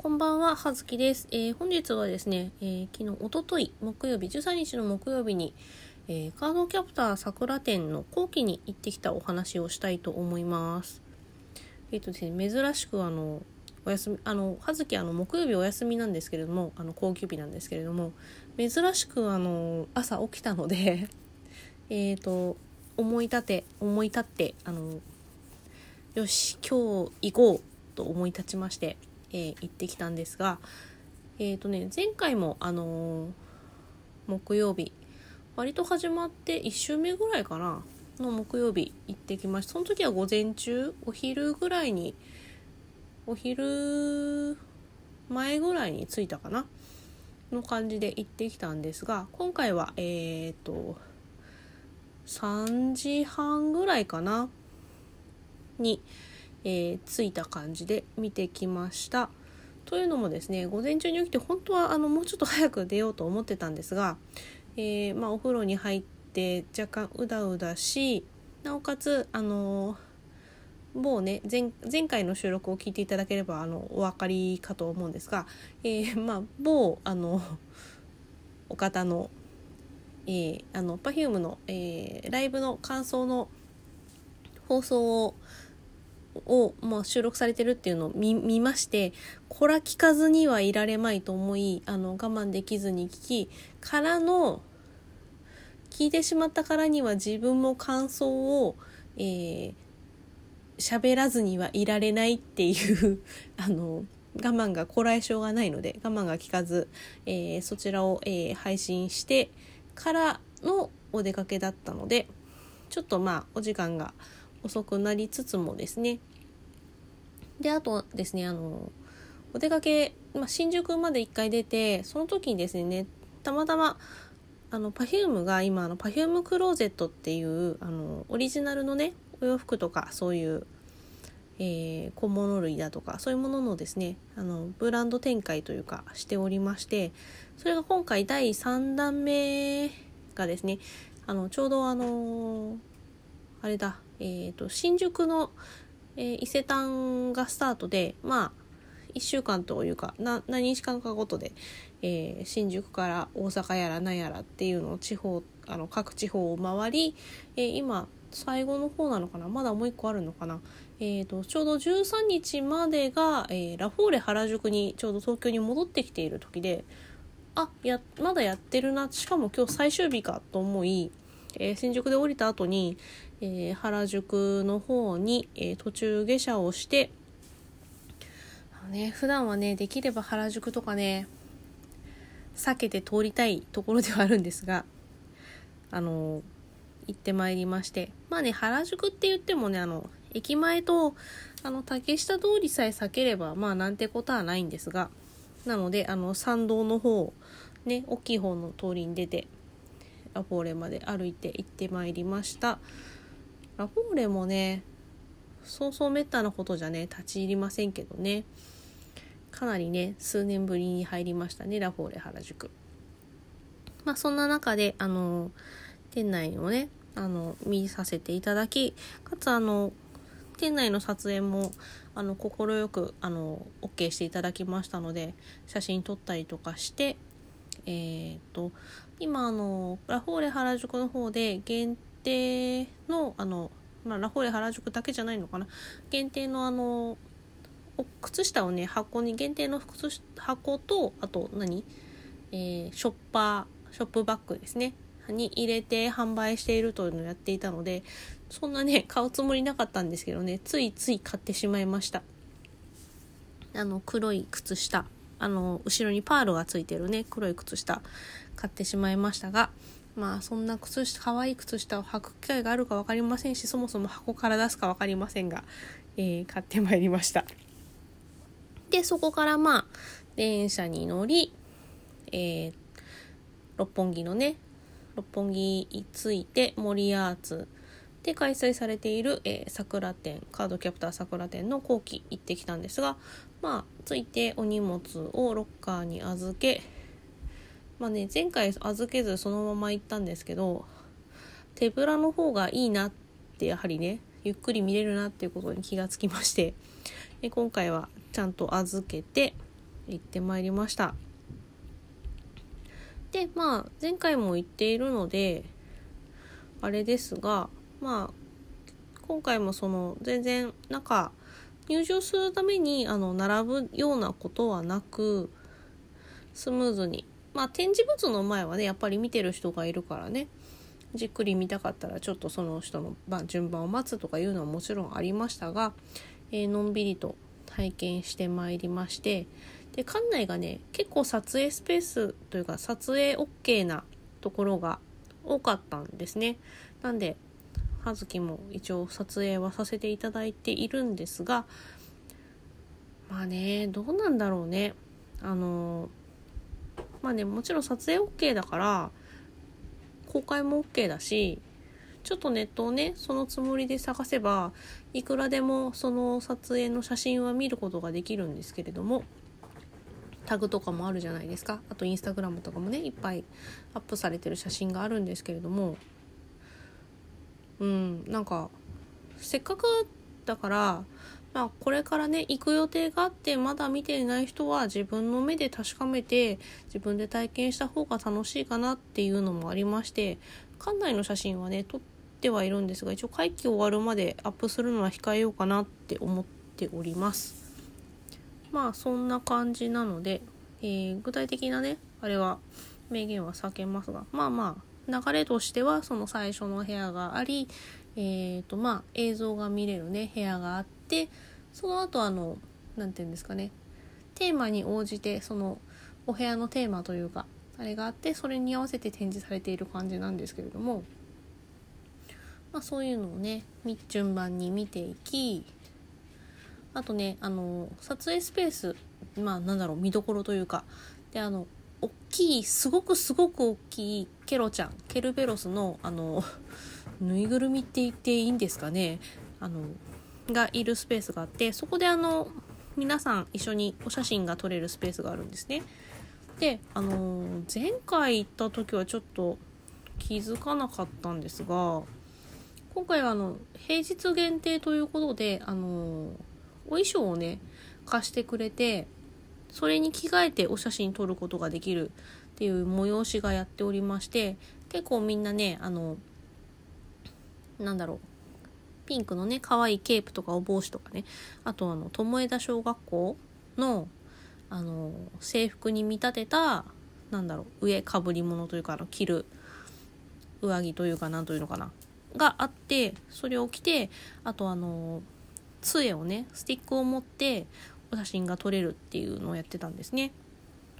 こんばんは、はずきです。えー本日はですね、えー昨日、おととい、木曜日、13日の木曜日に、えーカードキャプター桜店の後期に行ってきたお話をしたいと思います。えっ、とですね、珍しくあの、お休み、あの、はずきあの、木曜日お休みなんですけれども、あの、高級日なんですけれども、珍しくあの、朝起きたので、えっと、思い立て、思い立って、あの、よし、今日行こうと思い立ちまして、えー行ってきたんですが、えっ、とね、前回も、あのー木曜日、割と始まって1週目ぐらいかな、の木曜日行ってきました。その時は午前中、お昼ぐらいに、お昼前ぐらいに着いたかなの感じで行ってきたんですが、今回は、えっ、と、3時半ぐらいかなに、えー着いた感じで見てきました。というのもですね午前中に起きて本当はあのもうちょっと早く出ようと思ってたんですが、えーまあ、お風呂に入って若干うだうだしなおかつあの某ね前前回の収録を聞いていただければあのお分かりかと思うんですが、えーまあ、某あのお方の,、えー、あの Perfume の、えーライブの感想の放送をを、まあ、収録されてるっていうのを見ましてこら聞かずにはいられまいと思いあの我慢できずに聞きからの聞いてしまったからには自分も感想をえー喋らずにはいられないっていう あの我慢がこらえ性がないので我慢が効かず、えーそちらを、えー配信してからのお出かけだったのでちょっとまあお時間が遅くなりつつもですね。であとですねあのお出かけ、まあ、新宿まで1回出てその時にですねたまたまあの Perfume が今あの Perfume クローゼットっていうあのオリジナルのねお洋服とかそういう、えー小物類だとかそういうもののですねあのブランド展開というかしておりましてそれが今回第3弾目がですねあのちょうどあのあれだ、えー、と新宿の、えー伊勢丹がスタートでまあ1週間というかな何日間かごとで、えー新宿から大阪やら何やらっていうのを地方あの各地方を回り、えー今最後の方なのかな？まだもう一個あるのかな、えー、とちょうど13日までが、えーラフォーレ原宿にちょうど東京に戻ってきている時であやまだやってるな。しかも今日最終日かと思い、えー新宿で降りた後に、えー原宿の方に、えー途中下車をしてね普段はねできれば原宿とかね避けて通りたいところではあるんですがあの行ってまいりましてまあね原宿って言ってもねあの駅前とあの竹下通りさえ避ければまあなんてことはないんですがなのであの参道の方ね大きい方の通りに出てラフォーレまで歩いて行ってまいりました。ラフォーレもねそうそうめったなことじゃね立ち入りませんけどね。かなりね数年ぶりに入りましたねラフォーレ原宿。まあそんな中であの店内をねあの見させていただきかつあの店内の撮影もあの快くあの OK していただきましたので写真撮ったりとかしてえー、と今あのラフォーレ原宿の方で限定のあの、まあ、ラフォーレ原宿だけじゃないのかな。限定のあの靴下をね箱に限定の靴箱とあと何、えーショッパーショップバッグですね。に入れて販売しているというのをやっていたのでそんなね買うつもりなかったんですけどね。ついつい買ってしまいました。あの黒い靴下。あの後ろにパールがついてるね黒い靴下買ってしまいましたがまあそんな靴下可愛い靴下を履く機会があるか分かりませんしそもそも箱から出すか分かりませんが、えー買ってまいりました。でそこからまあ電車に乗り、えー六本木のね六本木に着いて森アーツで開催されている、えー桜店カードキャプター桜店の後期行ってきたんですがまあ着いてお荷物をロッカーに預けまあね前回預けずそのまま行ったんですけど手ぶらの方がいいなってやはりねゆっくり見れるなっていうことに気がつきましてで今回はちゃんと預けて行ってまいりました。でまあ前回も言っているのであれですがまあ今回もその全然なんか入場するためにあの並ぶようなことはなくスムーズにまあ展示物の前はねやっぱり見てる人がいるからね。じっくり見たかったらちょっとその人の順番を待つとかいうのはもちろんありましたが、えー、のんびりと体験してまいりましてで館内がね結構撮影スペースというか撮影 OK なところが多かったんですね。なんで葉月も一応撮影はさせていただいているんですがまあねどうなんだろうね。あのまあねもちろん撮影 OK だから公開も OK だしちょっとネットをねそのつもりで探せばいくらでもその撮影の写真は見ることができるんですけれどもタグとかもあるじゃないですか。あとインスタグラムとかもねいっぱいアップされてる写真があるんですけれども。うんなんかせっかくだからまあ、これからね行く予定があってまだ見ていない人は自分の目で確かめて自分で体験した方が楽しいかなっていうのもありまして館内の写真はね撮ってはいるんですが一応会期終わるまでアップするのは控えようかなって思っております。まあそんな感じなので、えー、具体的なねあれは明言は避けますがまあまあ流れとしてはその最初の部屋がありえーとまあ、映像が見れるね部屋があってその後あの何て言うんですかね。テーマに応じてそのお部屋のテーマというかあれがあってそれに合わせて展示されている感じなんですけれども、まあ、そういうのをね順番に見ていきあとねあの撮影スペースまあなんだろう見どころというかであの大きいすごくすごく大きいケロちゃんケルベロスのあのぬいぐるみって言っていいんですかね。あのがいるスペースがあってそこであの皆さん一緒にお写真が撮れるスペースがあるんですね。であの前回行った時はちょっと気づかなかったんですが今回はあの平日限定ということであのお衣装をね貸してくれてそれに着替えてお写真撮ることができるっていう催しがやっておりまして結構みんなねあのなんだろうピンクのね可愛いケープとかお帽子とかねあとあの友枝小学校のあの制服に見立てたなんだろう上かぶり物というかあの着る上着というかなんというのかながあってそれを着てあとあの杖をねスティックを持ってお写真が撮れるっていうのをやってたんですね。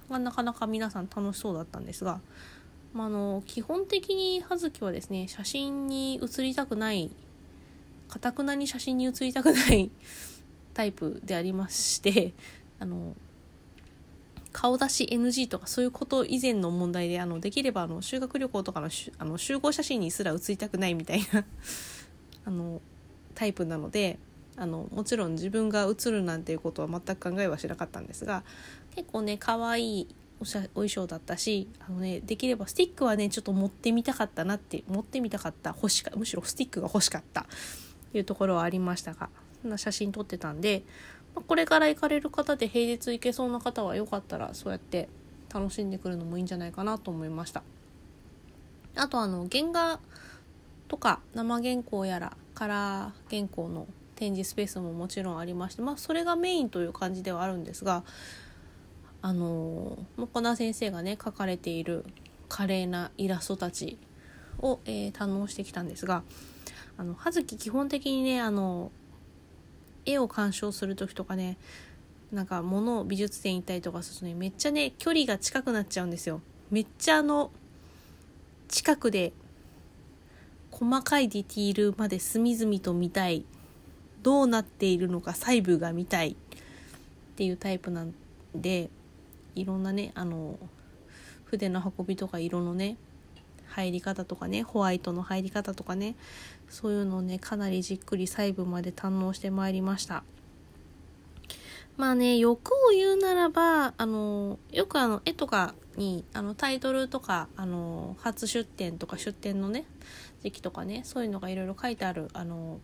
なかなか皆さん楽しそうだったんですがまあ、あの基本的に葉月はですね写真に写りたくないかたくなに写真に写りたくない タイプでありましてあの顔出し NG とかそういうこと以前の問題であのできればあの修学旅行とかのあの集合写真にすら写りたくないみたいな あのタイプなのであのもちろん自分が写るなんていうことは全く考えはしなかったんですが結構ね可愛いおしゃお衣装だったしあの、ね、できればスティックはねちょっと持ってみたかったなって持ってみたかった欲しかむしろスティックが欲しかったいうところはありましたが写真撮ってたんで、まあ、これから行かれる方で平日行けそうな方はよかったらそうやって楽しんでくるのもいいんじゃないかなと思いました。あとあの原画とか生原稿やらカラー原稿の展示スペースももちろんありましてまあそれがメインという感じではあるんですがあのモナ先生がね描かれている華麗なイラストたちを、えー、堪能してきたんですがあの葉月基本的にねあの絵を鑑賞する時とかねなんか物を美術展行ったりとかするとねめっちゃね距離が近くなっちゃうんですよ。めっちゃあの近くで細かいディティールまで隅々と見たい。どうなっているのか細部が見たい。っていうタイプなんでいろんなねあの筆の運びとか色のね入り方とかねホワイトの入り方とかねそういうのをねかなりじっくり細部まで堪能してまいりました。まあね欲を言うならばあのよくあの絵とかにあのタイトルとかあの初出展とか出展のね時期とかねそういうのがいろいろ書いてあるあの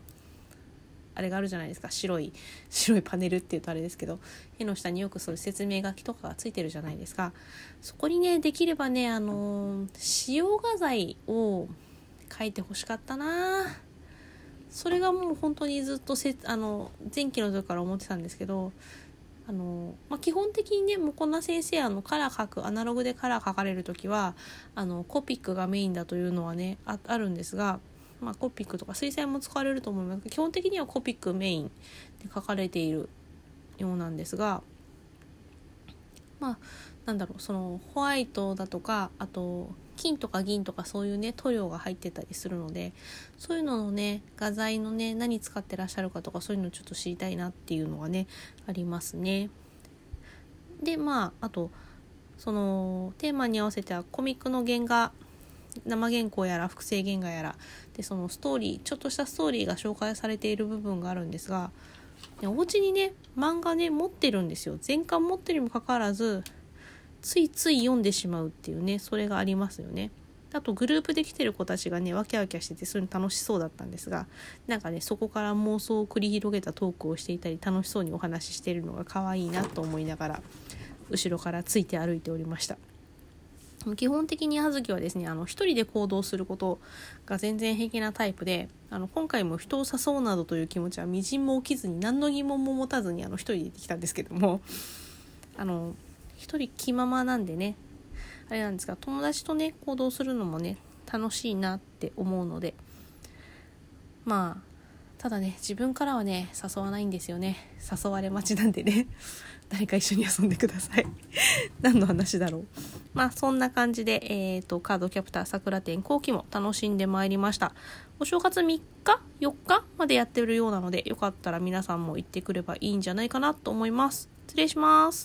あれがあるじゃないですか。白い 白いパネルっていうとあれですけど絵の下によくそういう説明書きとかがついてるじゃないですか。そこにねできればねあの使用画材を書いてほしかったな。それがもう本当にずっとせあの前期の時から思ってたんですけどあの、まあ、基本的にねもうこんな先生あのカラー描くアナログでカラー描かれる時はあのコピックがメインだというのはねあるんですが、まあ、コピックとか水彩も使われると思います基本的にはコピックメインで書かれているようなんですがまあなんだろうそのホワイトだとかあと金とか銀とかそういうね塗料が入ってたりするのでそういうののね画材のね何使ってらっしゃるかとかそういうのちょっと知りたいなっていうのがねありますね。でまああとそのテーマに合わせてはコミックの原画生原稿やら複製原画やらでそのストーリーちょっとしたストーリーが紹介されている部分があるんですがお家にね漫画ね持ってるんですよ全巻持ってるにもかかわらずついつい読んでしまうっていうねそれがありますよね。あとグループで来てる子たちがねワキワキしててそういうの楽しそうだったんですがなんかねそこから妄想を繰り広げたトークをしていたり楽しそうにお話ししてるのが可愛いなと思いながら後ろからついて歩いておりました。基本的に葉月はですねあの一人で行動することが全然平気なタイプであの今回も人を誘うなどという気持ちはみじんも起きずに何の疑問も持たずにあの一人で行ってきたんですけども あの一人気ままなんでねあれなんですが友達とね行動するのもね楽しいなって思うのでまあただね自分からはね誘わないんですよね。誘われ待ちなんでね。誰か一緒に遊んでください。何の話だろう。まあそんな感じで、えーと、カードキャプター桜展後期も楽しんでまいりました。お正月3日4日までやってるようなのでよかったら皆さんも行ってくればいいんじゃないかなと思います。失礼します。